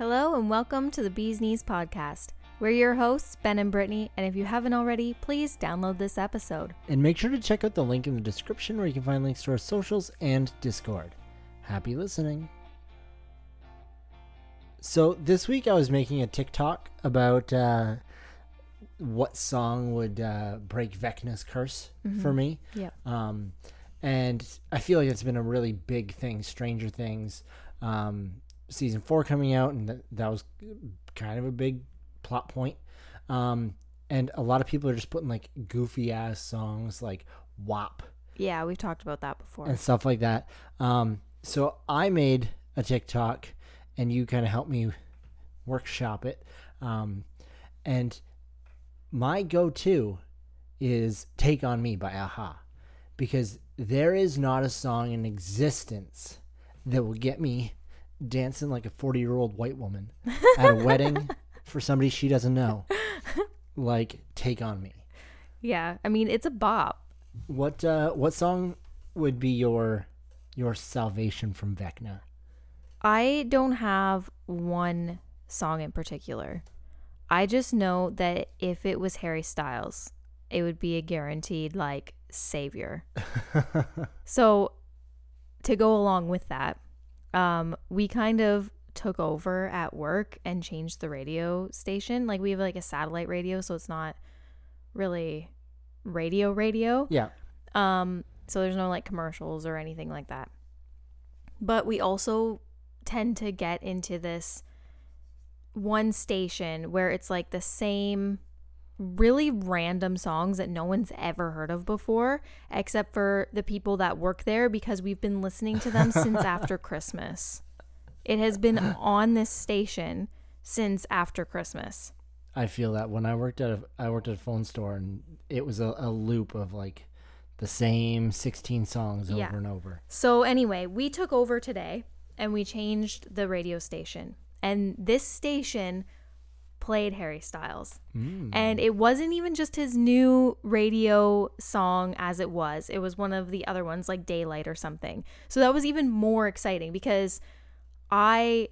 Hello and welcome to the Bees Knees podcast. We're your hosts, Ben and Brittany, and if you haven't already, please download this episode. And make sure to check out the link in the description where you can find links to our socials and Discord. Happy listening. So, this week I was making a TikTok about uh, what song would uh, break Vecna's curse for me. Yeah. Um, and I feel like it's been a really big thing. Stranger Things, um, season four coming out, and that, that was kind of a big plot point. Um, and a lot of people are just putting like goofy ass songs like WAP Yeah, we've talked about that before. and stuff like that. Um, so I made a TikTok, and you kind of helped me workshop it. Um, and my go-to is "Take on Me" by a-ha, because there is not a song in existence that will get me dancing like a forty-year-old white woman at a wedding for somebody she doesn't know, like "Take on Me." Yeah, I mean, it's a bop. What uh, what song would be your your salvation from Vecna? I don't have one song in particular. I just know that if it was Harry Styles, it would be a guaranteed like savior. so to go along with that, um, we kind of took over at work and changed the radio station. Like we have like a satellite radio, so it's not really radio radio. Yeah, Um, so there's no like commercials or anything like that. But we also tend to get into this one station where it's like the same really random songs that no one's ever heard of before, except for the people that work there because we've been listening to them since after Christmas. It has been on this station since after Christmas. I feel that when I worked at a I worked at a phone store and it was a, a loop of like the same sixteen songs Yeah. over and over. So anyway, we took over today and we changed the radio station. And this station played Harry Styles. Mm. And it wasn't even just his new radio song as it was. It was one of the other ones like Daylight or something. So that was even more exciting because I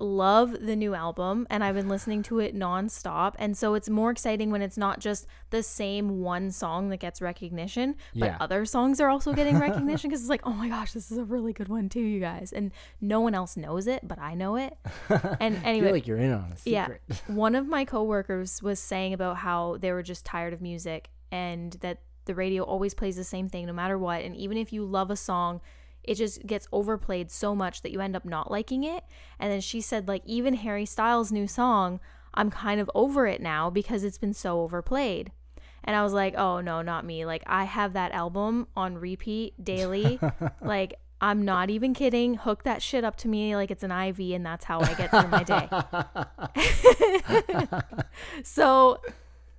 love the new album and I've been listening to it nonstop. And so it's more exciting when it's not just the same one song that gets recognition, but Yeah. other songs are also getting recognition because it's like, oh my gosh, this is a really good one too, you guys. And no one else knows it, but I know it. And I anyway, feel like you're in on a secret. yeah. One of my coworkers was saying about how they were just tired of music and that the radio always plays the same thing no matter what. And even if you love a song, it just gets overplayed so much that you end up not liking it. And then she said, like, even Harry Styles' new song, I'm kind of over it now because it's been so overplayed. And I was like, oh, no, not me. Like, I have that album on repeat daily. like, I'm not even kidding. Hook that shit up to me like it's an IV, and that's how I get through my day. so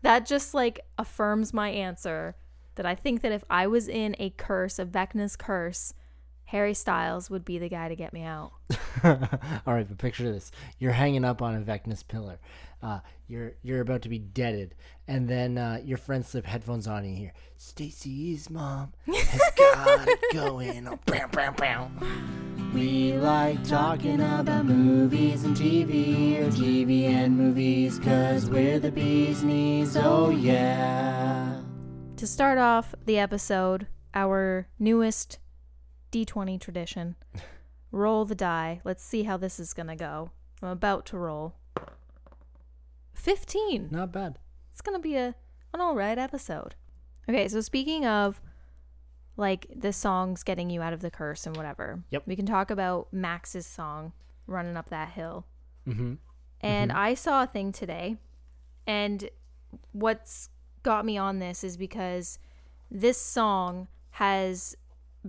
that just like affirms my answer that I think that if I was in a curse, a Vecna's curse, Harry Styles would be the guy to get me out. All right, but picture this: you're hanging up on a Vecna's pillar. Uh, you're you're about to be deaded, and then uh, your friends slip headphones on, and you hear Stacy's mom has got it going. Oh, bam, bam, bam. We like talking about movies and TV, or TV and movies, cause we're the bee's knees. Oh yeah. To start off the episode, our newest D20 tradition roll the die. Let's see how this is going to go. I'm about to roll 15. Not bad. it's gonna be a an all right episode. Okay, so speaking of like the songs getting you out of the curse and whatever, Yep. we can talk about Max's song "Running Up That Hill." Mm-hmm. And I saw a thing today, and what's got me on this is because this song has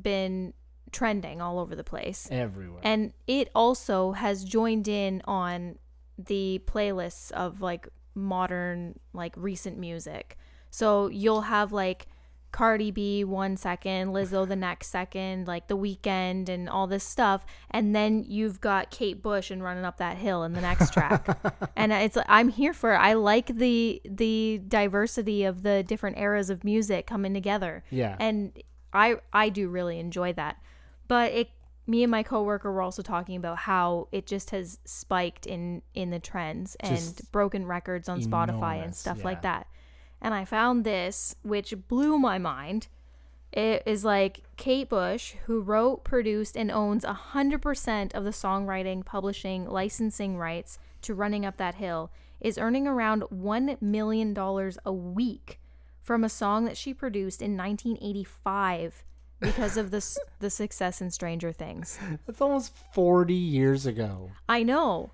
been trending all over the place. Everywhere. And it also has joined in on the playlists of like modern, like recent music. So you'll have like Cardi B one second, Lizzo the next second, like The Weeknd and all this stuff, and then you've got Kate Bush and running up that hill in the next track. and it's I'm here for it. I like the the diversity of the different eras of music coming together yeah. and I I do really enjoy that. But it me and my coworker were also talking about how it just has spiked in in the trends and Just broken records on Spotify and enormous, stuff like that. And I found this which blew my mind. It is like Kate Bush, who wrote, produced, and owns 100% of the songwriting, publishing, licensing rights to Running Up That Hill, is earning around $1 million a week from a song that she produced in 1985 because of this the success in Stranger Things. That's almost 40 years ago. I know.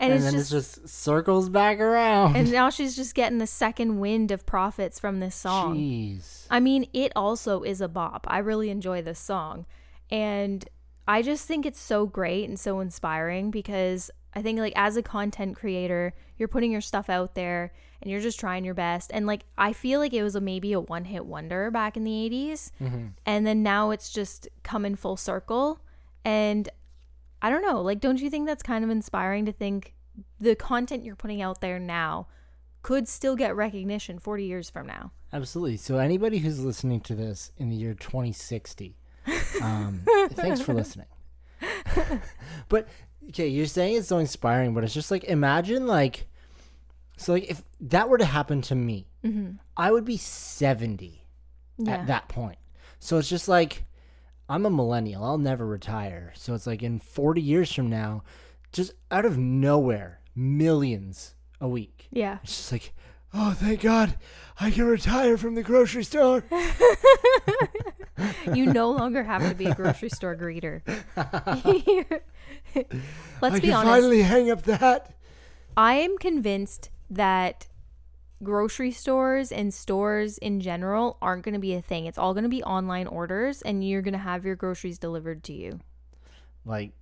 And, And, it's then just, it just circles back around. and now she's just getting the second wind of profits from this song. Jeez. I mean, it also is a bop. I really enjoy this song. And I just think it's so great and so inspiring because I think, like, as a content creator, you're putting your stuff out there and you're just trying your best. And, like, I feel like it was a, maybe a one hit wonder back in the 80s. And then now it's just come in full circle. And I don't know, like, don't you think that's kind of inspiring to think the content you're putting out there now could still get recognition 40 years from now? Absolutely. So anybody who's listening to this in the year 2060, um, thanks for listening. but okay, you're saying it's so inspiring, but it's just like imagine like, so like if that were to happen to me, mm-hmm. I would be 70 Yeah. at that point. So it's just like I'm a millennial. I'll never retire. So it's like in 40 years from now, just out of nowhere, millions a week. Yeah. It's just like, oh, thank God, I can retire from the grocery store. You no longer have to be a grocery store greeter. Let's I be can honest. finally hang up that. I am convinced that grocery stores and stores in general aren't going to be a thing. It's all going to be online orders and you're going to have your groceries delivered to you. Like,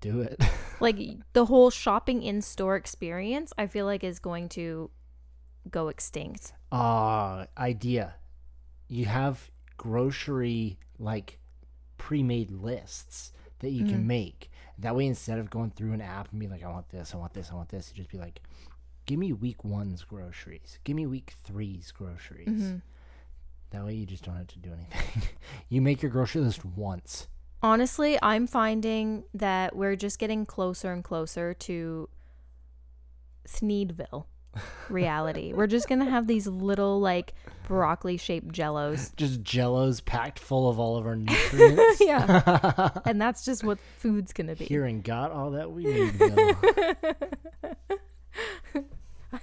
do it. Like the whole shopping in store experience, I feel like is going to go extinct. Ah, idea. You have grocery like pre-made lists that you can make. That way, instead of going through an app and be like, I want this, I want this, I want this, you just be like, give me week one's groceries. Give me week three's groceries. Mm-hmm. That way, you just don't have to do anything. you make your grocery list once. Honestly, I'm finding that we're just getting closer and closer to Thneedville reality. we're just going to have these little like broccoli shaped jellos. Just jellos packed full of all of our nutrients. yeah. And that's just what food's going to be. Here and got all that we need.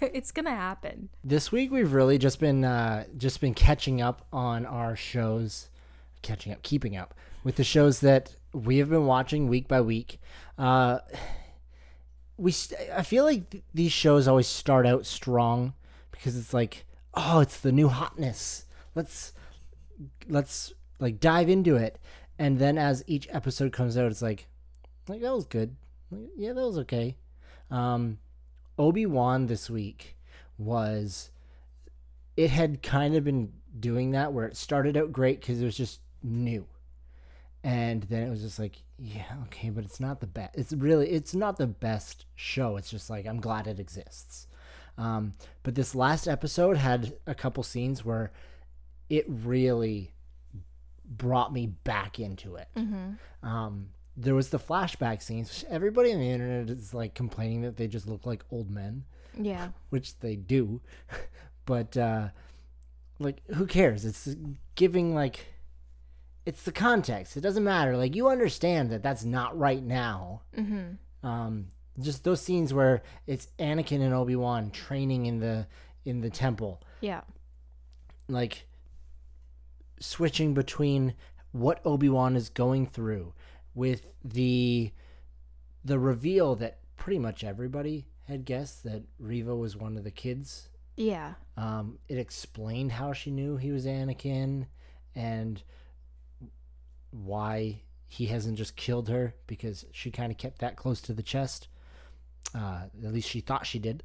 It's going to happen. this week we've really just been uh, just been catching up on our shows, catching up, keeping up with the shows that we have been watching week by week. Uh, we st- I feel like th- these shows always start out strong because it's like, oh, it's the new hotness. Let's let's like dive into it, and then as each episode comes out, it's like, like that was good. Like, yeah, that was okay. Um, Obi Wan this week was it had kind of been doing that where it started out great because it was just new and then it was just like yeah okay but it's not the best it's really it's not the best show. It's just like i'm glad it exists. Um, but this last episode had a couple scenes where it really brought me back into it. Um, there was the flashback scenes. Which everybody on the internet is like complaining that they just look like old men. Yeah. which they do. But uh like who cares? It's giving like it's the context it doesn't matter like you understand that that's not right now Mm-hmm. um just those scenes where it's anakin and obi-wan training in the in the temple Yeah. like switching between what Obi-Wan is going through with the the reveal that pretty much everybody had guessed that Reva was one of the kids. Yeah. Um, it explained how she knew he was Anakin and why he hasn't just killed her because she kind of kept that close to the chest. Uh, at least she thought she did.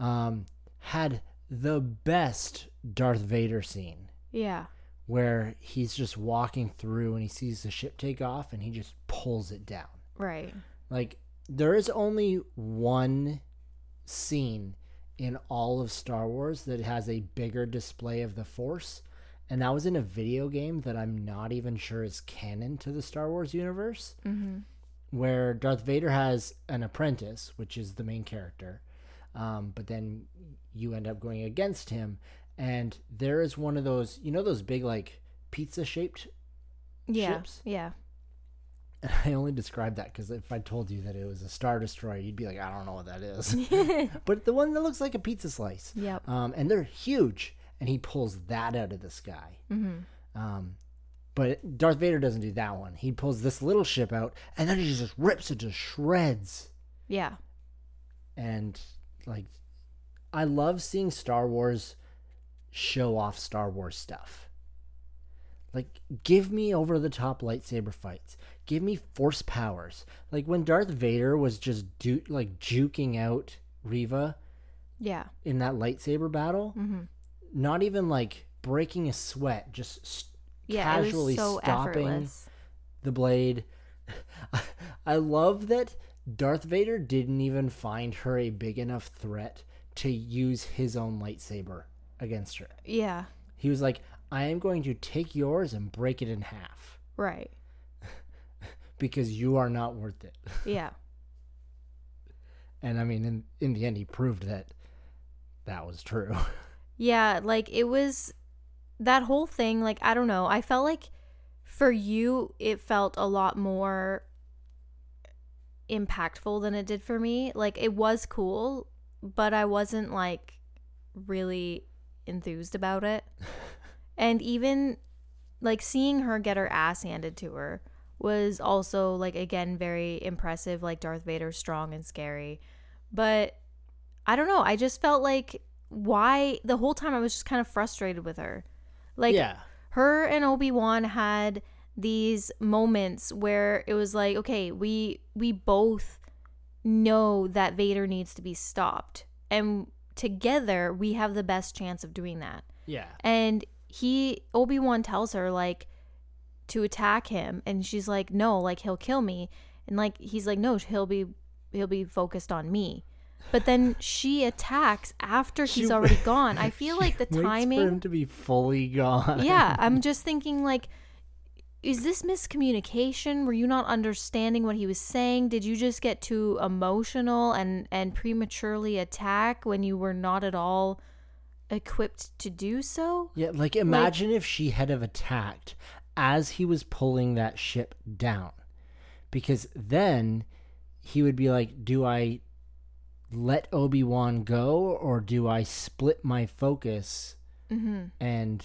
Um, had the best Darth Vader scene Yeah. where he's just walking through and he sees the ship take off and he just pulls it down. Right. Like there is only one scene in all of Star Wars that has a bigger display of the Force, and that was in a video game that I'm not even sure is canon to the Star Wars universe, Mm-hmm. where Darth Vader has an apprentice, which is the main character, um, but then you end up going against him, and there is one of those, you know, those big like pizza shaped. Yeah. Ships? Yeah. And I only described that because if I told you that it was a star destroyer, you'd be like, I don't know what that is. but the one that looks like a pizza slice. Yep. Um, and they're huge, and he pulls that out of the sky. Mm-hmm. Um, but Darth Vader doesn't do that one. He pulls this little ship out, and then he just rips it to shreds. Yeah. And like, I love seeing Star Wars show off Star Wars stuff. Like, give me over the top lightsaber fights. Give me force powers. Like when Darth Vader was just do like juking out Reva Yeah. in that lightsaber battle, Mm-hmm. Not even like breaking a sweat, just st- Yeah. casually so stopping effortless. the blade. I love that Darth Vader didn't even find her a big enough threat to use his own lightsaber against her. Yeah. He was like, I am going to take yours and break it in half Right. because you are not worth it. Yeah. And I mean, in, in the end, he proved that that was true. Yeah, like it was that whole thing, like I don't know. I felt like for you it felt a lot more impactful than it did for me. Like it was cool, but I wasn't like really enthused about it. and even like seeing her get her ass handed to her was also like again very impressive like Darth Vader strong and scary. But I don't know, I just felt like why the whole time I was just kind of frustrated with her. Like yeah. her and Obi-Wan had these moments where it was like, okay, we we both know that Vader needs to be stopped. And together we have the best chance of doing that. Yeah. And he Obi-Wan tells her like to attack him and she's like, "No, like he'll kill me." And like he's like, "No, he'll be he'll be focused on me." But then she attacks after She he's wa- already gone. I feel like the timing for him to be fully gone. yeah, I'm just thinking like is this miscommunication? Were you not understanding what he was saying? Did you just get too emotional and and prematurely attack when you were not at all equipped to do so? Yeah, like imagine if she had have attacked as he was pulling that ship down. Because then he would be like, Do I let Obi Wan go or do I split my focus Mhm. and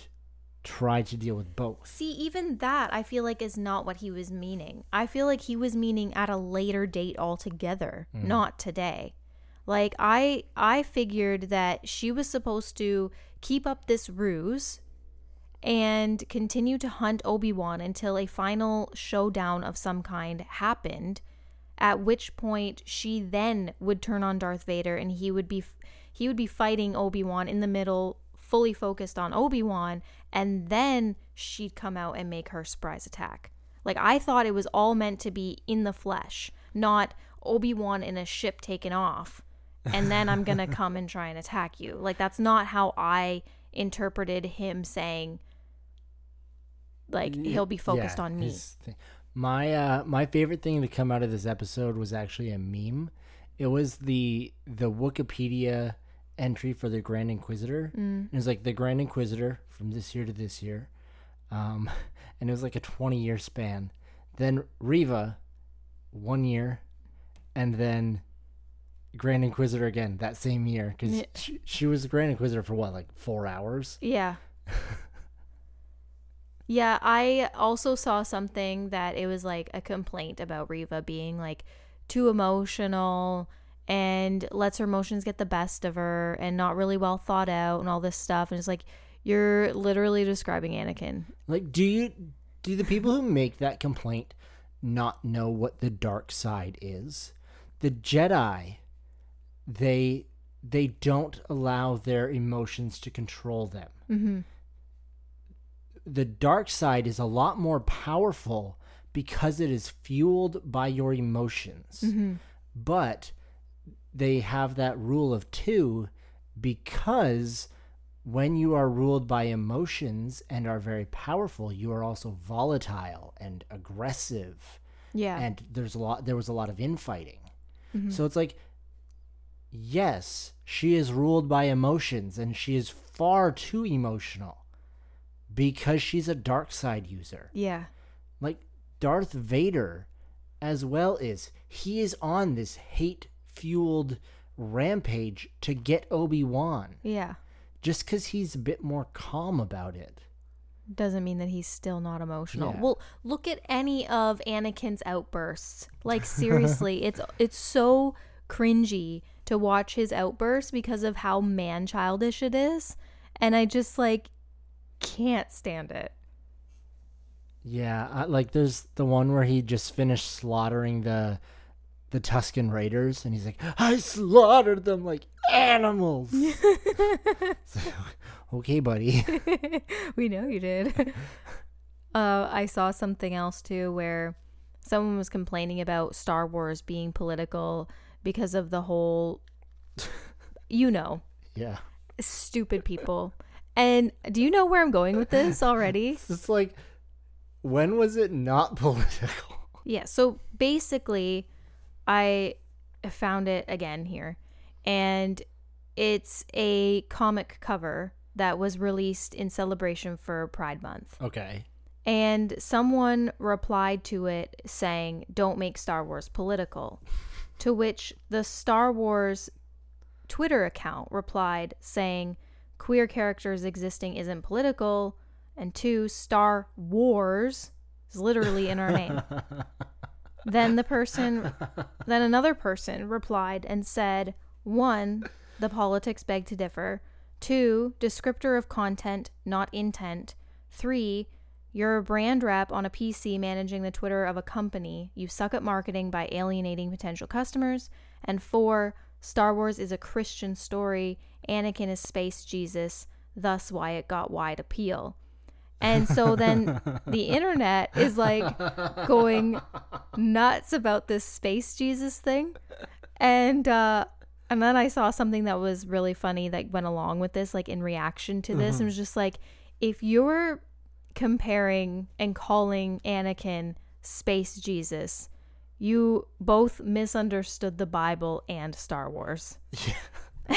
try to deal with both? See, even that I feel like is not what he was meaning. I feel like he was meaning at a later date altogether, not today. Like I I figured that she was supposed to keep up this ruse and continue to hunt Obi-Wan until a final showdown of some kind happened, at which point she then would turn on Darth Vader and he would be he would be fighting Obi-Wan in the middle fully focused on Obi-Wan and then she'd come out and make her surprise attack. Like I thought it was all meant to be in the flesh, not Obi-Wan in a ship taken off and then I'm going to come and try and attack you. Like that's not how I interpreted him saying like he'll be focused Yeah, on me. My uh my favorite thing to come out of this episode was actually a meme. It was the the Wikipedia entry for the Grand Inquisitor. Mm. It was like the Grand Inquisitor from this year to this year. Um and it was like a 20 year span. Then Reva 1 year and then Grand Inquisitor again that same year cuz Yeah. she, she was the Grand Inquisitor for what like 4 hours. Yeah. yeah, I also saw something that it was like a complaint about Reva being like too emotional and lets her emotions get the best of her and not really well thought out and all this stuff. And it's like, you're literally describing Anakin. Like, do you do the people who make that complaint not know what the dark side is? The Jedi, they they don't allow their emotions to control them. Mm-hmm. The dark side is a lot more powerful because it is fueled by your emotions. Mm-hmm. But they have that rule of two because when you are ruled by emotions and are very powerful, you are also volatile and aggressive. Yeah. And there's a lot there was a lot of infighting. Mhm. So it's like yes, she is ruled by emotions and she is far too emotional because she's a dark side user. yeah. Like Darth Vader as well is he is on this hate fueled rampage to get Obi-Wan Yeah. just cuz he's a bit more calm about it. Doesn't mean that he's still not emotional. Yeah. Well, look at any of Anakin's outbursts. Like seriously, it's it's so cringy to watch his outbursts because of how man childish it is, and I just like can't stand it. Yeah, I, like there's the one where he just finished slaughtering the the Tusken Raiders, and he's like, "I slaughtered them like animals." Like, okay, buddy. we know you did. uh, I saw something else too where someone was complaining about Star Wars being political because of the whole, you know, yeah, stupid people. And do you know where I'm going with this already? it's like, when was it not political? Yeah, so basically, I found it again here, and it's a comic cover that was released in celebration for Pride Month. Okay, And someone replied to it saying, Don't make Star Wars political. to which the Star Wars Twitter account replied saying, Queer characters existing isn't political. And two, Star Wars is literally in our name. then the person, then another person replied and said, one, the politics beg to differ. Two, descriptor of content, not intent. Three, you're a brand rep on a PC managing the Twitter of a company. You suck at marketing by alienating potential customers. And four, Star Wars is a Christian story. Anakin is space Jesus, thus why it got wide appeal. And so then the internet is like going nuts about this space Jesus thing. And uh and then I saw something that was really funny that went along with this, like in reaction to this, and was just like, if you're comparing and calling Anakin space Jesus, you both misunderstood the Bible and Star Wars.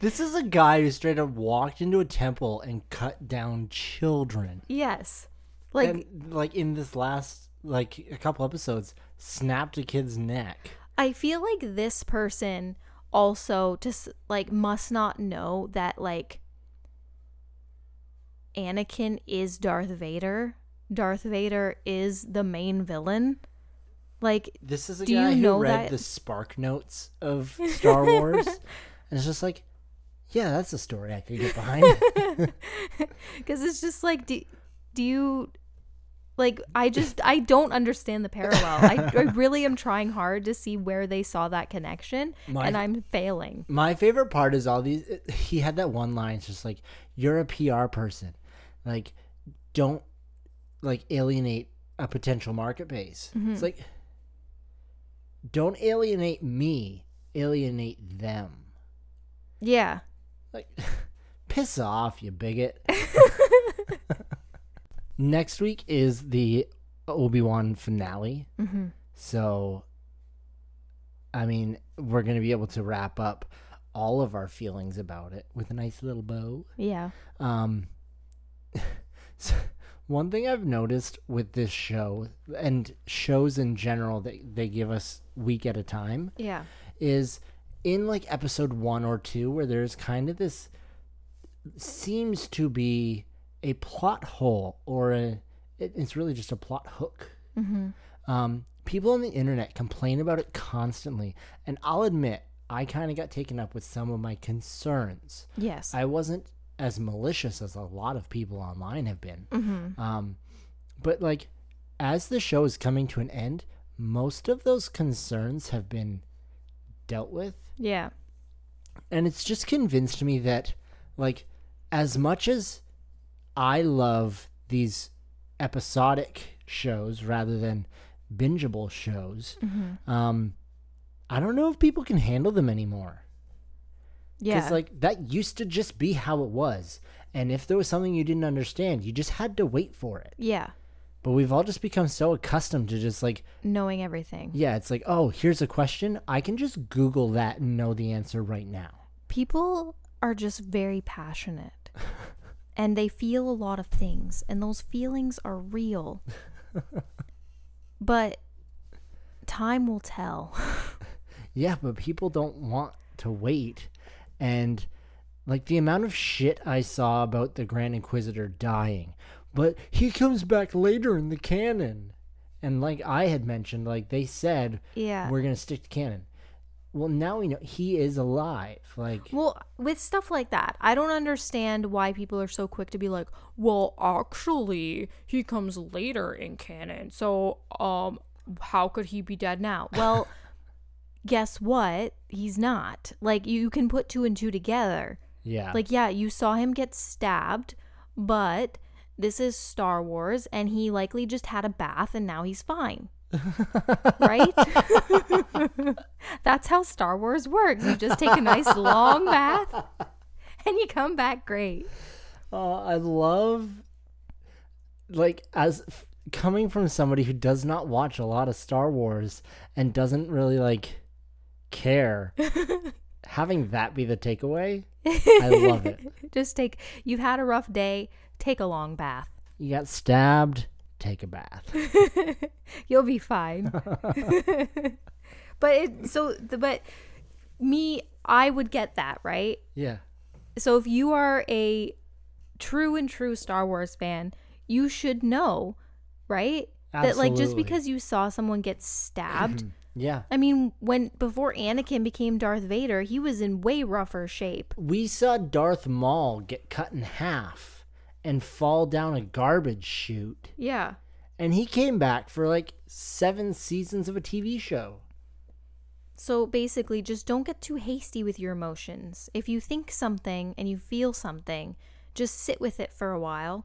this is a guy who straight up walked into a temple and cut down children. Yes. Like and like in this last like a couple episodes, snapped a kid's neck. I feel like this person also just like must not know that like Anakin is Darth Vader. Darth Vader is the main villain. Like This is a guy who read that- the spark notes of Star Wars, and it's just like, yeah, that's a story I could get behind. cuz it's just like do, do you like I just I don't understand the parallel. I, I really am trying hard to see where they saw that connection My- and I'm failing. My favorite part is all these. He had that one line. It's just like, "You're a PR person, like, don't like alienate a potential market base." Mm-hmm. It's like, don't alienate me, alienate them. Yeah. Like, piss off, you bigot. Next week is the Obi Wan finale. hmm So, I mean, we're going to be able to wrap up all of our feelings about it with a nice little bow. Yeah. Um, one thing I've noticed with this show and shows in general that they give us week at a time Yeah. is in like episode one or two where there's kind of this seems to be a plot hole or a it, it's really just a plot hook Mhm. um, people on the internet complain about it constantly and i'll admit i kind of got taken up with some of my concerns Yes. i wasn't as malicious as a lot of people online have been mhm. um, but like as the show is coming to an end most of those concerns have been dealt with Yeah. and it's just convinced me that like as much as i love these episodic shows rather than bingeable shows Mhm. um i don't know if people can handle them anymore Yeah. Cuz like that used to just be how it was. And if there was something you didn't understand, you just had to wait for it. yeah. But we've all just become so accustomed to just like, Knowing everything. yeah, it's like, oh, here's a question. I can just Google that and know the answer right now. People are just very passionate. and they feel a lot of things, and those feelings are real. but time will tell. Yeah, but people don't want to wait. And like the amount of shit I saw about the Grand Inquisitor dying, but he comes back later in the canon. And like I had mentioned, like they said, Yeah. we're going to stick to canon. Well, now we know he is alive. Like, Well, with stuff like that, I don't understand why people are so quick to be like, "Well, actually, he comes later in canon. So, um how could he be dead now?" Well, guess what? He's not. Like you can put two and two together. yeah. Like yeah, you saw him get stabbed, but this is Star Wars and he likely just had a bath and now he's fine. right? That's how Star Wars works. You just take a nice long bath and you come back great. Uh, I love, like, as f- coming from somebody who does not watch a lot of Star Wars and doesn't really like care, having that be the takeaway, I love it. Just take you've had a rough day, take a long bath. You got stabbed, take a bath. You'll be fine. but it so the, but me I would get that, right? Yeah. So if you are a true and true Star Wars fan, you should know, right? That like just because you saw someone get stabbed, Yeah. I mean, when before Anakin became Darth Vader, he was in way rougher shape. We saw Darth Maul get cut in half and fall down a garbage chute, Yeah. and he came back for like seven seasons of a TV show. So basically, just don't get too hasty with your emotions. If you think something and you feel something, just sit with it for a while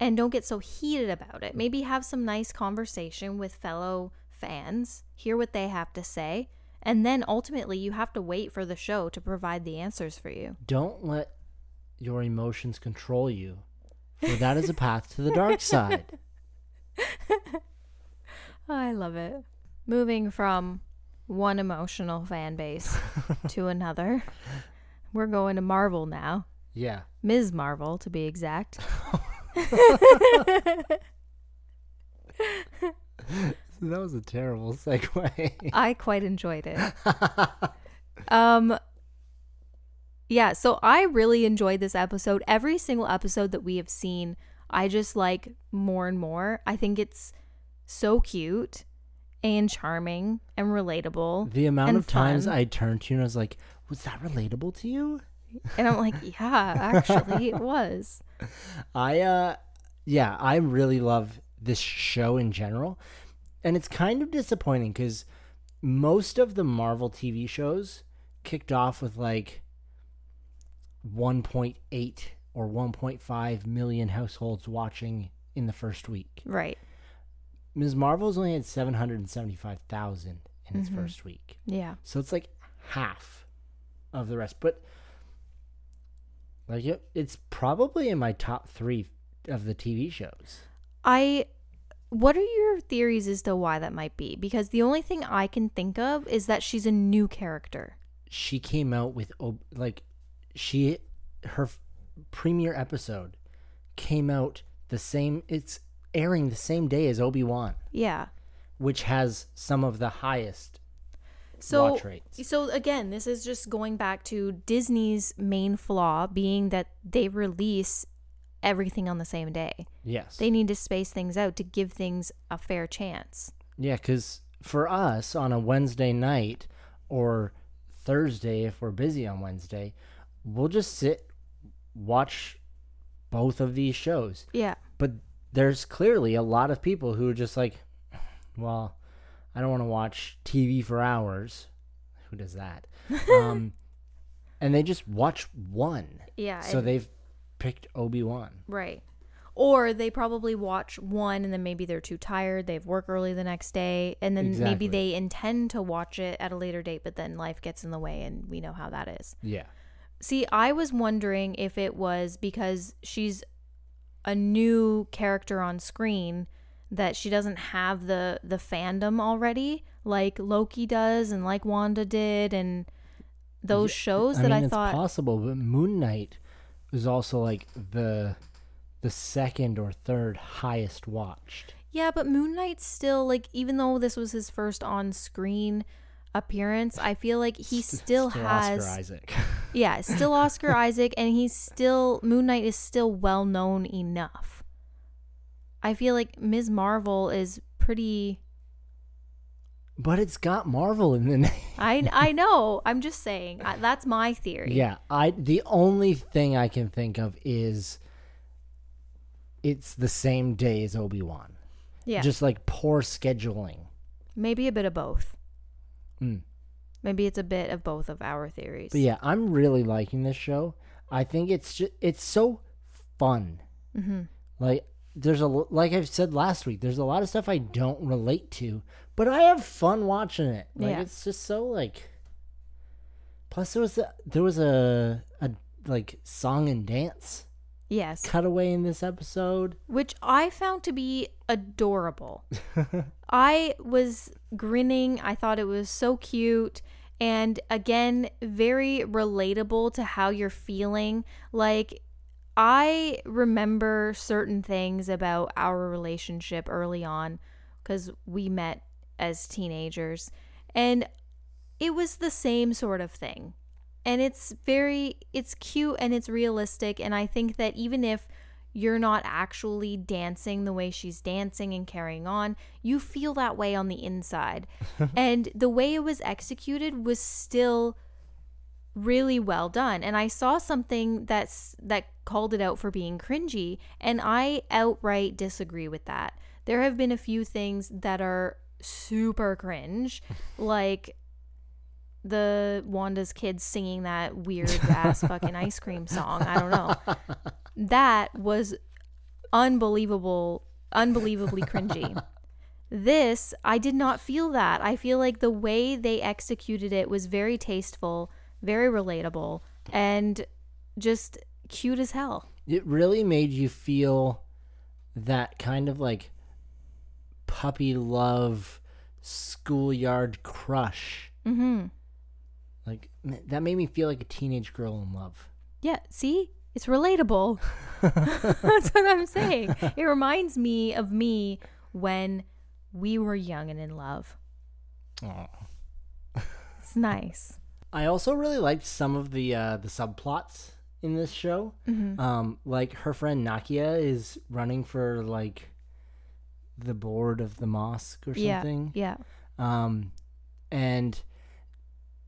and don't get so heated about it. Maybe have some nice conversation with fellow fans, hear what they have to say, and then ultimately you have to wait for the show to provide the answers for you. Don't let your emotions control you, for that is a path to the dark side. I love it. Moving from one emotional fan base to another, we're going to Marvel now. Yeah. Ms. Marvel, to be exact. That was a terrible segue. I quite enjoyed it. Um Yeah, so I really enjoyed this episode. Every single episode that we have seen, I just like more and more. I think it's so cute and charming and relatable. the amount of times. I turned to you and I was like, was that relatable to you? And I'm like, yeah, actually it was. I uh yeah, I really love this show in general. And it's kind of disappointing cuz most of the Marvel TV shows kicked off with like 1.8 or 1.5 million households watching in the first week. Right. Ms. Marvel's only had 775,000 in its Mhm. first week. Yeah. So it's like half of the rest. But like it, it's probably in my top 3 of the TV shows. I what are your theories as to why that might be? Because the only thing I can think of is that she's a new character. She came out with like she her premiere episode came out the same it's airing the same day as Obi-Wan, Yeah. which has some of the highest So watch rates. So again, this is just going back to Disney's main flaw being that they release everything on the same day. Yes. They need to space things out to give things a fair chance. Yeah, because for us on a Wednesday night or Thursday, if we're busy on Wednesday, we'll just sit, watch both of these shows. Yeah. But there's clearly a lot of people who are just like, well, I don't want to watch TV for hours. Who does that? um, and they just watch one. Yeah. So they've picked Obi Wan. right. Or they probably watch one and then maybe they're too tired. They have work early the next day. And then Exactly. maybe they intend to watch it at a later date, but then life gets in the way and we know how that is. Yeah. See, I was wondering if it was because she's a new character on screen that she doesn't have the the fandom already like Loki does and like Wanda did and those shows I that mean, I it's thought possible, but Moon Knight was also like the the second or third highest watched. Yeah, but Moon Knight still like even though this was his first on-screen appearance, I feel like he St- still, has Oscar Isaac. Yeah, still Oscar Isaac, and he's still Moon Knight is still well known enough. I feel like Ms. Marvel is pretty. But it's got Marvel in the name. I I know. I'm just saying. I, that's my theory. Yeah, I the only thing I can think of is it's the same day as Obi Wan. Yeah. Just like poor scheduling. Maybe a bit of both. Mm. Maybe it's a bit of both of our theories. But yeah, I'm really liking this show. I think it's just it's so fun. hmm Like there's a like I've said last week, there's a lot of stuff I don't relate to, but I have fun watching it. Like Yeah. it's just so like. Plus, there was a, there was a a like song and dance Yes. cutaway in this episode. which I found to be adorable. I was grinning. I thought it was so cute. And again, very relatable to how you're feeling. Like, I remember certain things about our relationship early on because we met as teenagers. And it was the same sort of thing and it's very it's cute and it's realistic and i think that even if you're not actually dancing the way she's dancing and carrying on you feel that way on the inside and the way it was executed was still really well done and i saw something that's that called it out for being cringy and i outright disagree with that there have been a few things that are super cringe like the Wanda's kids singing that weird ass fucking ice cream song. I don't know. That was unbelievable, unbelievably cringy. This, I did not feel that. I feel like the way they executed it was very tasteful, very relatable, and just cute as hell. It really made you feel that kind of like puppy love schoolyard crush. Mm-hmm. Like that made me feel like a teenage girl in love. Yeah, see? It's relatable. That's what I'm saying. It reminds me of me when we were young and in love. Aw. It's nice. I also really liked some of the uh, the subplots in this show. Mm-hmm. Um, like her friend Nakia is running for like the board of the mosque or something. Yeah. Um, and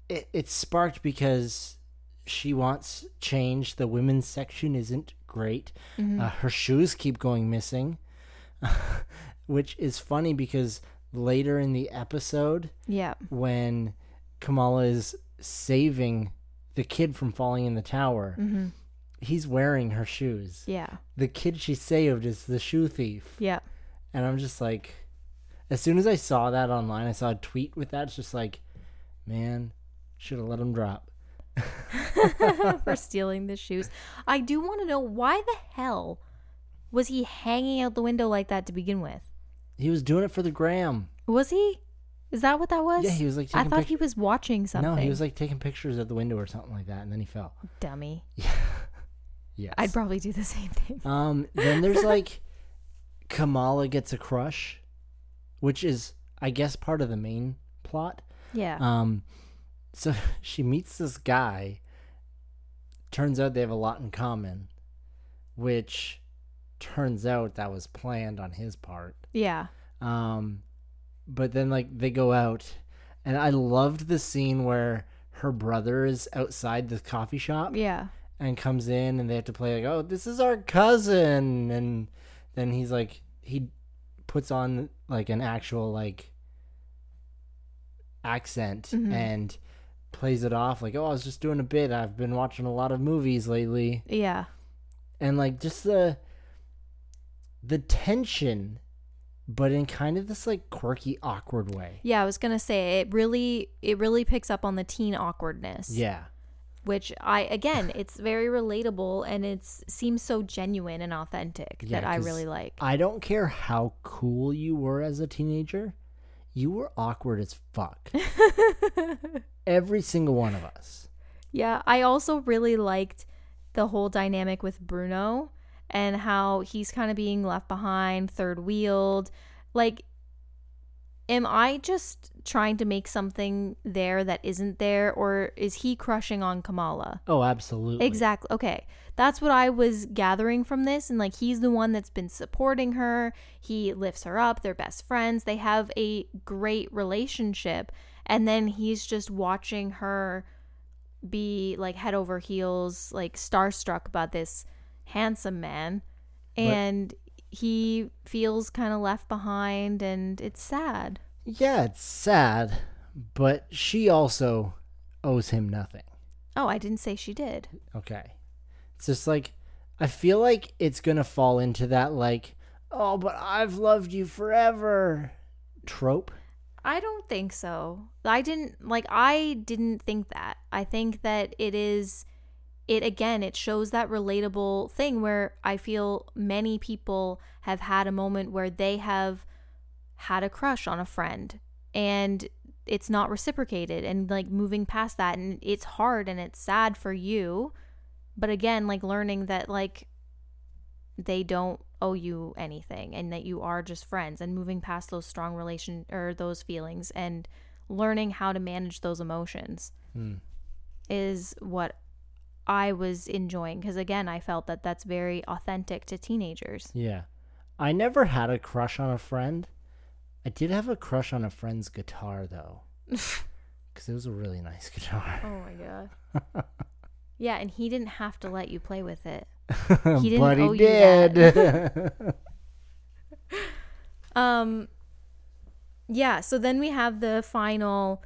it it sparked because she wants change. The women's section isn't great. Mhm. Uh, her shoes keep going missing, which is funny because later in the episode, Yeah. when Kamala is saving the kid from falling in the tower, Mm-hmm. he's wearing her shoes. Yeah. The kid she saved is the shoe thief. Yeah. And I'm just like, as soon as I saw that online, I saw a tweet with that. It's just like, man, should have let him drop. For stealing the shoes. I do want to know why the hell was he hanging out the window like that to begin with? He was doing it for the gram. Was he? Is that what that was? Yeah, he was like I thought pic- he was watching something. No, he was like taking pictures of the window or something like that, and then he fell. dummy. Yeah. yes. I'd probably do the same thing. Um, then there's like Kamala gets a crush, which is I guess part of the main plot. Yeah. Um, so she meets this guy. Turns out they have a lot in common, which turns out that was planned on his part. yeah. Um, but then like they go out, and I loved the scene where her brother is outside the coffee shop Yeah. and comes in, and they have to play like, "Oh, this is our cousin," and then he's like, he puts on like an actual like accent Mhm. and plays it off like, "Oh, I was just doing a bit. I've been watching a lot of movies lately." Yeah. and like just the the tension, but in kind of this like quirky, awkward way. Yeah, I was gonna say it really it really picks up on the teen awkwardness. Yeah. Which I again, it's very relatable and it's seems so genuine and authentic Yeah, that i really like. I don't care how cool you were as a teenager, you were awkward as fuck. Every single one of us. Yeah, I also really liked the whole dynamic with Bruno and how he's kind of being left behind, third wheeled. Like, am I just trying to make something there that isn't there, or is he crushing on Kamala? Oh, absolutely. Exactly. Okay. That's what I was gathering from this. And like, he's the one that's been supporting her. He lifts her up. They're best friends. They have a great relationship. And then he's just watching her be like head over heels, like starstruck about this handsome man. And he feels kind of left behind and it's sad. Yeah, it's sad, but she also owes him nothing. Oh, I didn't say she did. Okay. It's just like I feel like it's going to fall into that like, "Oh, but I've loved you forever." trope. I don't think so. I didn't like I didn't think that. I think that it is it again it shows that relatable thing where I feel many people have had a moment where they have had a crush on a friend and it's not reciprocated and like moving past that and it's hard and it's sad for you. But again, like learning that like they don't owe you anything and that you are just friends and moving past those strong relation or those feelings and learning how to manage those emotions Hmm. is what I was enjoying because again I felt that that's very authentic to teenagers. Yeah. I never had a crush on a friend. I did have a crush on a friend's guitar though. Cuz it was a really nice guitar. Oh my god. yeah, and he didn't have to let you play with it. He didn't but he did. Um yeah, so then we have the final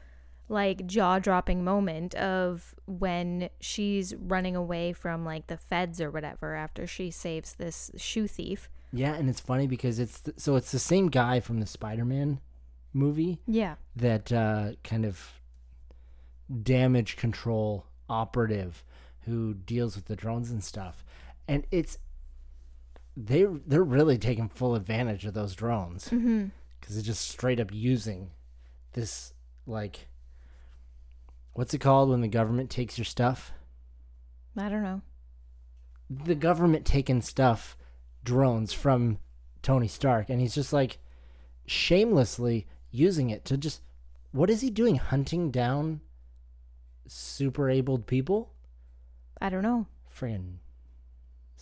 like jaw-dropping moment of when she's running away from like the feds or whatever after she saves this shoe thief. yeah, and it's funny because it's th- so it's the same guy from the Spider-Man movie Yeah. that uh, kind of damage control operative who deals with the drones and stuff. And it's they they're really taking full advantage of those drones Mhm. because they're just straight up using this like what's it called when the government takes your stuff? I don't know. The government taking stuff drones from Tony Stark and he's just like shamelessly using it to just what is he doing hunting down super abled people? I don't know. Friggin'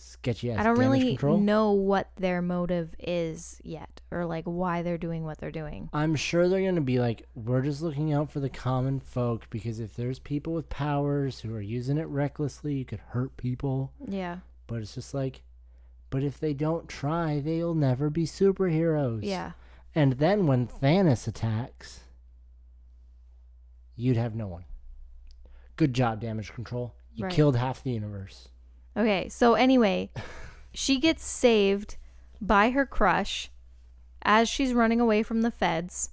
sketchy ass I don't really control. know what their motive is yet or like why they're doing what they're doing. I'm sure they're going to be like, we're just looking out for the common folk because if there's people with powers who are using it recklessly, you could hurt people. Yeah. But it's just like, but if they don't try, they'll never be superheroes. Yeah. And then when Thanos attacks, you'd have no one. Good job, damage control. You Right. killed half the universe. Okay, so anyway, she gets saved by her crush as she's running away from the feds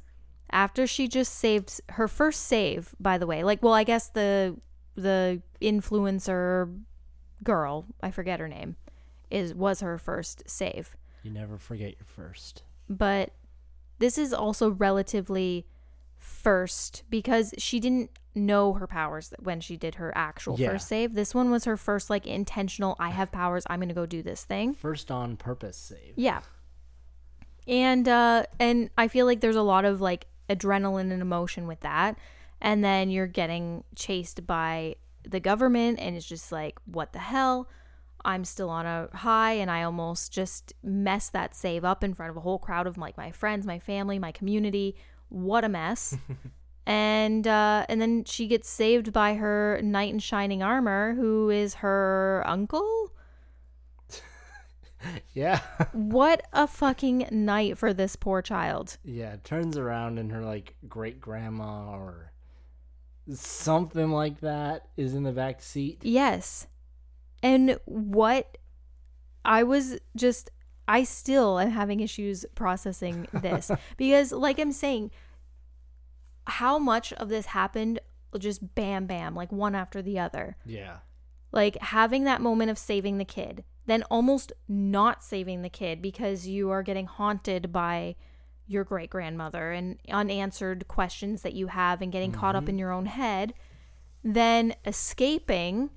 after she just saved her first save by the way. Like well, I guess the the influencer girl, I forget her name, is was her first save. You never forget your first. But this is also relatively first because she didn't know her powers when she did her actual Yeah. first save. This one was her first like intentional I have powers, I'm going to go do this thing. First on purpose save. Yeah. And uh and I feel like there's a lot of like adrenaline and emotion with that. And then you're getting chased by the government and it's just like what the hell? I'm still on a high and I almost just messed that save up in front of a whole crowd of like my friends, my family, my community. What a mess. and uh and then she gets saved by her knight in shining armor who is her uncle? Yeah. What a fucking night for this poor child. Yeah, turns around and her like great grandma or something like that is in the back seat. Yes. And what I was just I still am having issues processing this because, like I'm saying, how much of this happened just bam, bam, like one after the other. Yeah. Like having that moment of saving the kid, then almost not saving the kid because you are getting haunted by your great grandmother and unanswered questions that you have and getting caught up in mm-hmm. your own head, then escaping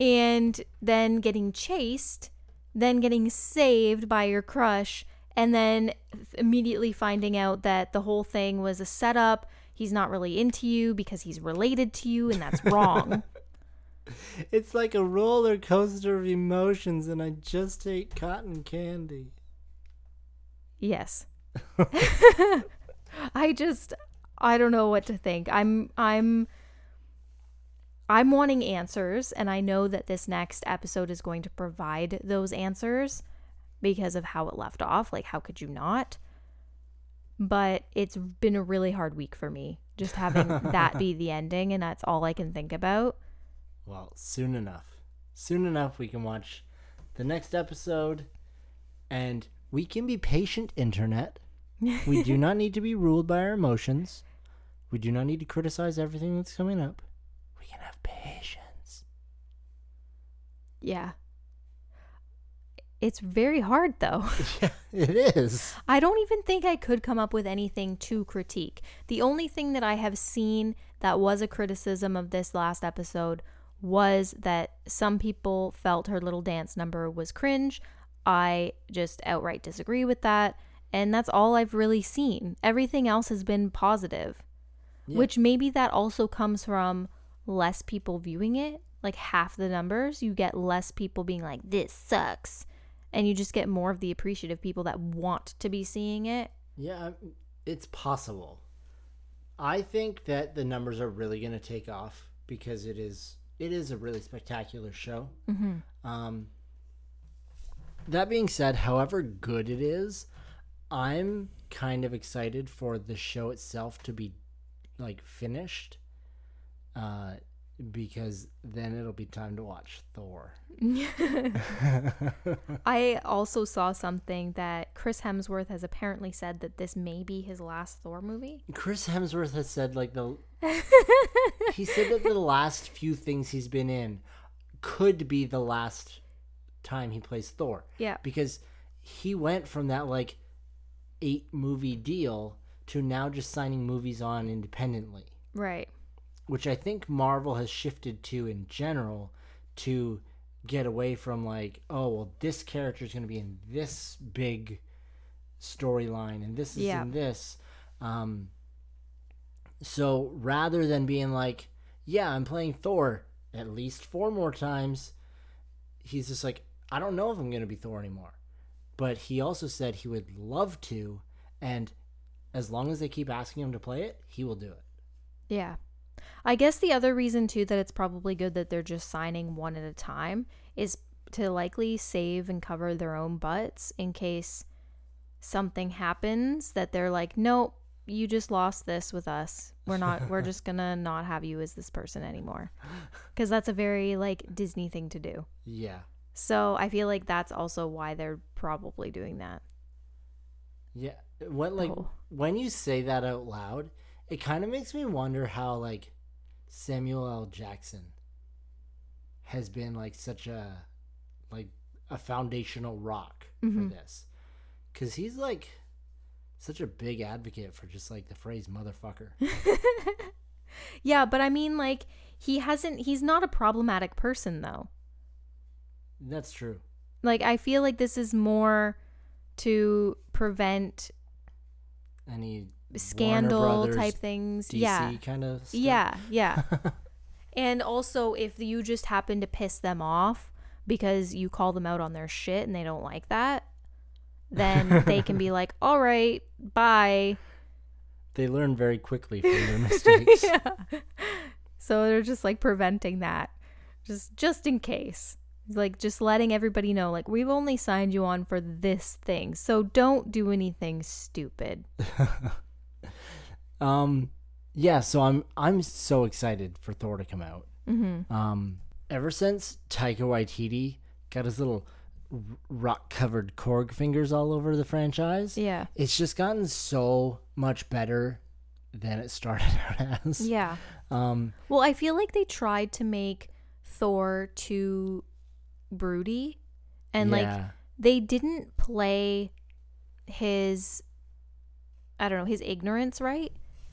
and then getting chased, then getting saved by your crush, and then immediately finding out that the whole thing was a setup. He's not really into you because he's related to you, and that's wrong. It's like a roller coaster of emotions, and I just ate cotton candy. Yes. I just I don't know what to think. I'm I'm I'm wanting answers and I know that this next episode is going to provide those answers because of how it left off. Like how could you not? But it's been a really hard week for me just having that be the ending and that's all I can think about. Well, soon enough. Soon enough, we can watch the next episode, and we can be patient, internet. We do not need to be ruled by our emotions. We do not need to criticize everything that's coming up. Can have patience. Yeah. It's very hard though. Yeah, it is. I don't even think I could come up with anything to critique. The only thing that I have seen that was a criticism of this last episode was that some people felt her little dance number was cringe. I just outright disagree with that. And that's all I've really seen. Everything else has been positive, Yeah. which maybe that also comes from less people viewing it. Like half the numbers, you get less people being like, this sucks. And you just get more of the appreciative people that want to be seeing it. Yeah, it's possible. I think that the numbers are really going to take off because it is it is a really spectacular show. Mm-hmm. Um, that being said, however good it is, I'm kind of excited for the show itself to be like finished, uh, because then it'll be time to watch Thor. I also saw something that Chris Hemsworth has apparently said that this may be his last Thor movie. Chris Hemsworth has said like the he said that the last few things he's been in could be the last time he plays Thor Yeah. because he went from that like eight movie deal to now just signing movies on independently, Right. Which I think Marvel has shifted to in general to get away from like, oh, well, this character is going to be in this big storyline and this is Yeah. in this. Um, so rather than being like, yeah, I'm playing Thor at least four more times, he's just like, I don't know if I'm going to be Thor anymore. But he also said he would love to, and as long as they keep asking him to play it, he will do it. Yeah. I guess the other reason too that it's probably good that they're just signing one at a time is to likely save and cover their own butts in case something happens that they're like, nope, you just lost this with us. We're not, we're just gonna not have you as this person anymore. Because that's a very like Disney thing to do. Yeah. So I feel like that's also why they're probably doing that. Yeah. When like Oh. when you say that out loud, it kind of makes me wonder how like Samuel L. Jackson has been like such a like a foundational rock Mhm. for this. Cuz he's like such a big advocate for just like the phrase motherfucker. Yeah, but I mean, like, he hasn't, he's not a problematic person though. That's true. Like, I feel like this is more to prevent Any scandal Brothers, type things. DC yeah. kind of stuff. Yeah. Yeah. and also, if you just happen to piss them off because you call them out on their shit and they don't like that, then they can be like, all right, bye. they learn very quickly from their mistakes. yeah. So they're just like preventing that. Just just in case. Like just letting everybody know like we've only signed you on for this thing. So don't do anything stupid. Um, yeah, so I'm I'm so excited for Thor to come out. Mhm. Um, ever since Taika Waititi got his little rock covered Korg fingers all over the franchise. Yeah. It's just gotten so much better than it started out as. Yeah. Um, Well, I feel like they tried to make Thor too broody and like they didn't play his I don't know, his ignorance right?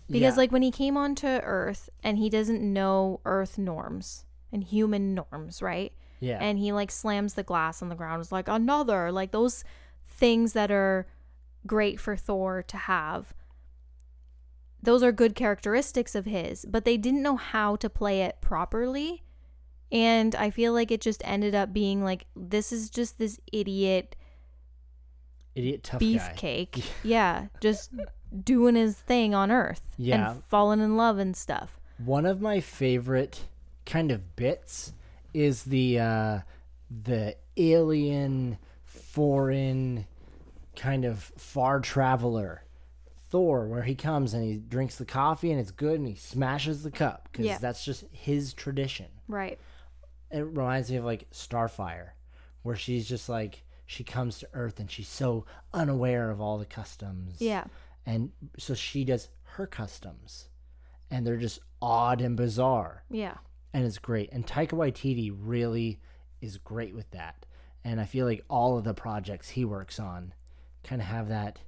Because Yeah. like when he came onto Earth and he doesn't know Earth norms and human norms, right? yeah. And he like slams the glass on the ground, is like another, like those things that are great for Thor to have. Those are good characteristics of his, but they didn't know how to play it properly. And I feel like it just ended up being like this is just this idiot Idiot tough beefcake. yeah, just doing his thing on Earth Yeah. and falling in love and stuff. One of my favorite kind of bits is the uh, the alien foreign kind of far traveler Thor, where he comes and he drinks the coffee and it's good and he smashes the cup because Yeah. that's just his tradition. Right. It reminds me of like Starfire, where she's just like she comes to Earth and she's so unaware of all the customs. Yeah. And so she does her customs, and they're just odd and bizarre Yeah. and it's great. And Taika Waititi really is great with that. And I feel like all of the projects he works on kind of have that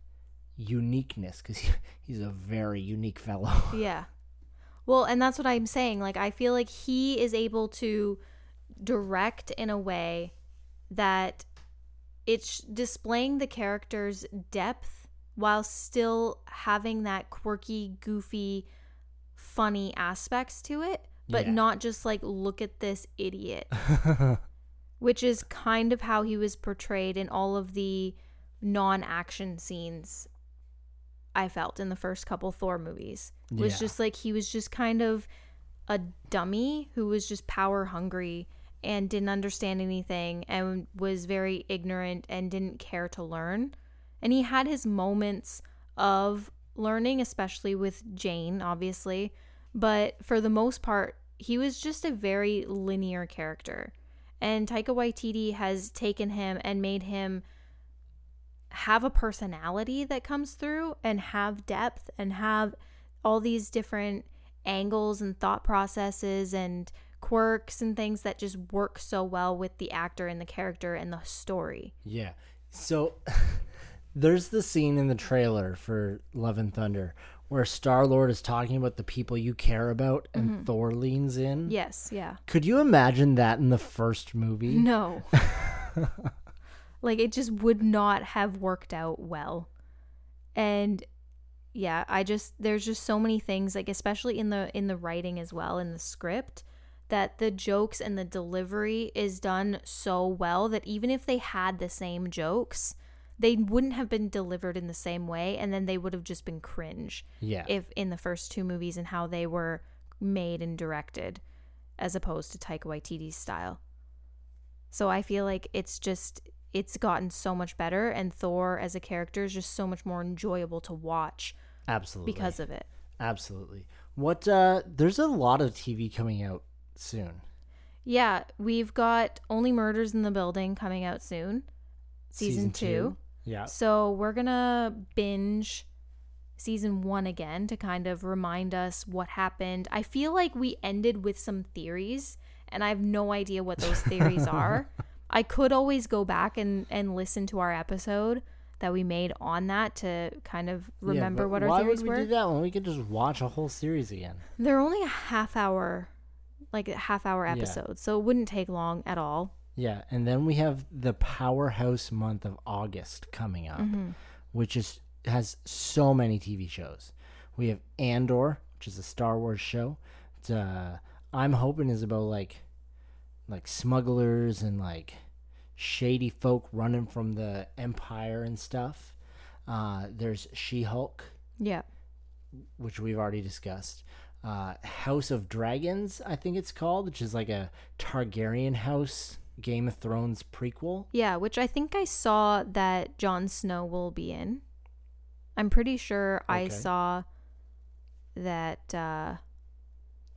uniqueness because he, he's a very unique fellow. Yeah. Well, and that's what I'm saying. Like, I feel like he is able to direct in a way that it's displaying the character's depth while still having that quirky, goofy, funny aspects to it, but Yeah. not just like, look at this idiot, which is kind of how he was portrayed in all of the non action scenes I felt in the first couple Thor movies. Was just like he was just kind of a dummy who was just power hungry and didn't understand anything and was very ignorant and didn't care to learn. And he had his moments of learning, especially with Jane, obviously. But for the most part, he was just a very linear character. And Taika Waititi has taken him and made him have a personality that comes through and have depth and have all these different angles and thought processes and quirks and things that just work so well with the actor and the character and the story. yeah. So there's the scene in the trailer for Love and Thunder where Star Lord is talking about the people you care about and mm-hmm. Thor leans in. Yes, yeah. Could you imagine that in the first movie? No. like it just would not have worked out well. And yeah, I just there's just so many things like especially in the in the writing as well in the script that the jokes and the delivery is done so well that even if they had the same jokes, they wouldn't have been delivered in the same way and then they would have just been cringe Yeah. if in the first two movies and how they were made and directed as opposed to Taika Waititi's style. So I feel like it's just it's gotten so much better and Thor as a character is just so much more enjoyable to watch Absolutely. because of it. Absolutely. What uh there's a lot of TV coming out soon. Yeah, we've got Only Murders in the Building coming out soon. Season, 2. Yeah. So we're going to binge season 1 again to kind of remind us what happened. I feel like we ended with some theories and I have no idea what those theories are. I could always go back and and listen to our episode that we made on that to kind of remember but what our theories were. why would we were. do that when we could just watch a whole series again? They're only a half hour like a half hour Yeah. episode. So it wouldn't take long at all. Yeah, and then we have the powerhouse month of August coming up, Mm-hmm. which is has so many TV shows. We have Andor, which is a Star Wars show. It's, uh, I'm hoping is about like like smugglers and like shady folk running from the Empire and stuff. Uh, there's She-Hulk, Yeah. which we've already discussed. Uh, House of Dragons, I think it's called, which is like a Targaryen house Game of Thrones prequel. Yeah, which I think I saw that Jon Snow will be in. I'm pretty sure I saw that uh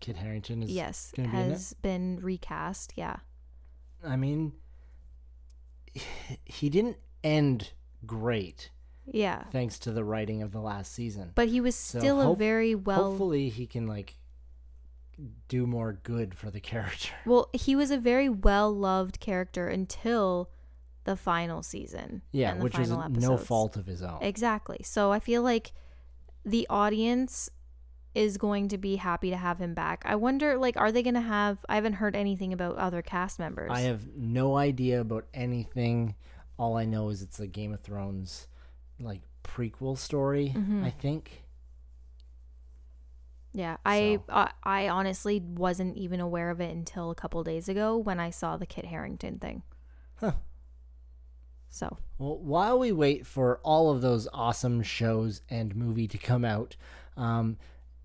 Kit Harington is yes gonna be in it? has been recast. Yeah. I mean, he didn't end great Yeah. thanks to the writing of the last season. But he was So still a hope- very well Hopefully, he can like do more good for the character. Well, he was a very well loved character until the final season. Yeah, and the which was final no episodes. fault of his own. Exactly. So I feel like the audience is going to be happy to have him back. I wonder, like, are they going to have? I haven't heard anything about other cast members. I have no idea about anything. All I know is it's a Game of Thrones like prequel story. Mm-hmm. I think. Yeah, I, So- I I honestly wasn't even aware of it until a couple days ago when I saw the Kit Harington thing. Huh. So Well, while we wait for all of those awesome shows and movie to come out, um,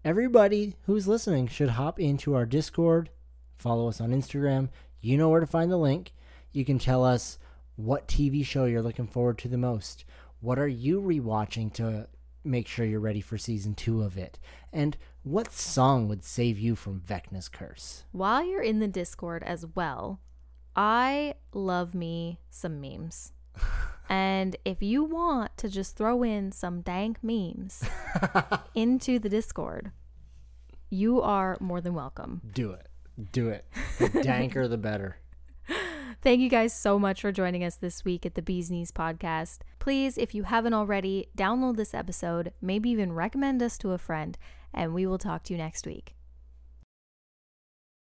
everybody who's listening should hop into our Discord, follow us on Instagram. You know where to find the link. You can tell us what TV show you're looking forward to the most. What are you rewatching to make sure you're ready for season two of it? And what song would save you from Vecna's curse? while you're in the Discord as well, I love me some memes. and if you want to just throw in some dank memes into the Discord, you are more than welcome. Do it. Do it. The danker, the better. Thank you guys so much for joining us this week at the B's Knees podcast. Please, if you haven't already, download this episode, maybe even recommend us to a friend, and we will talk to you next week.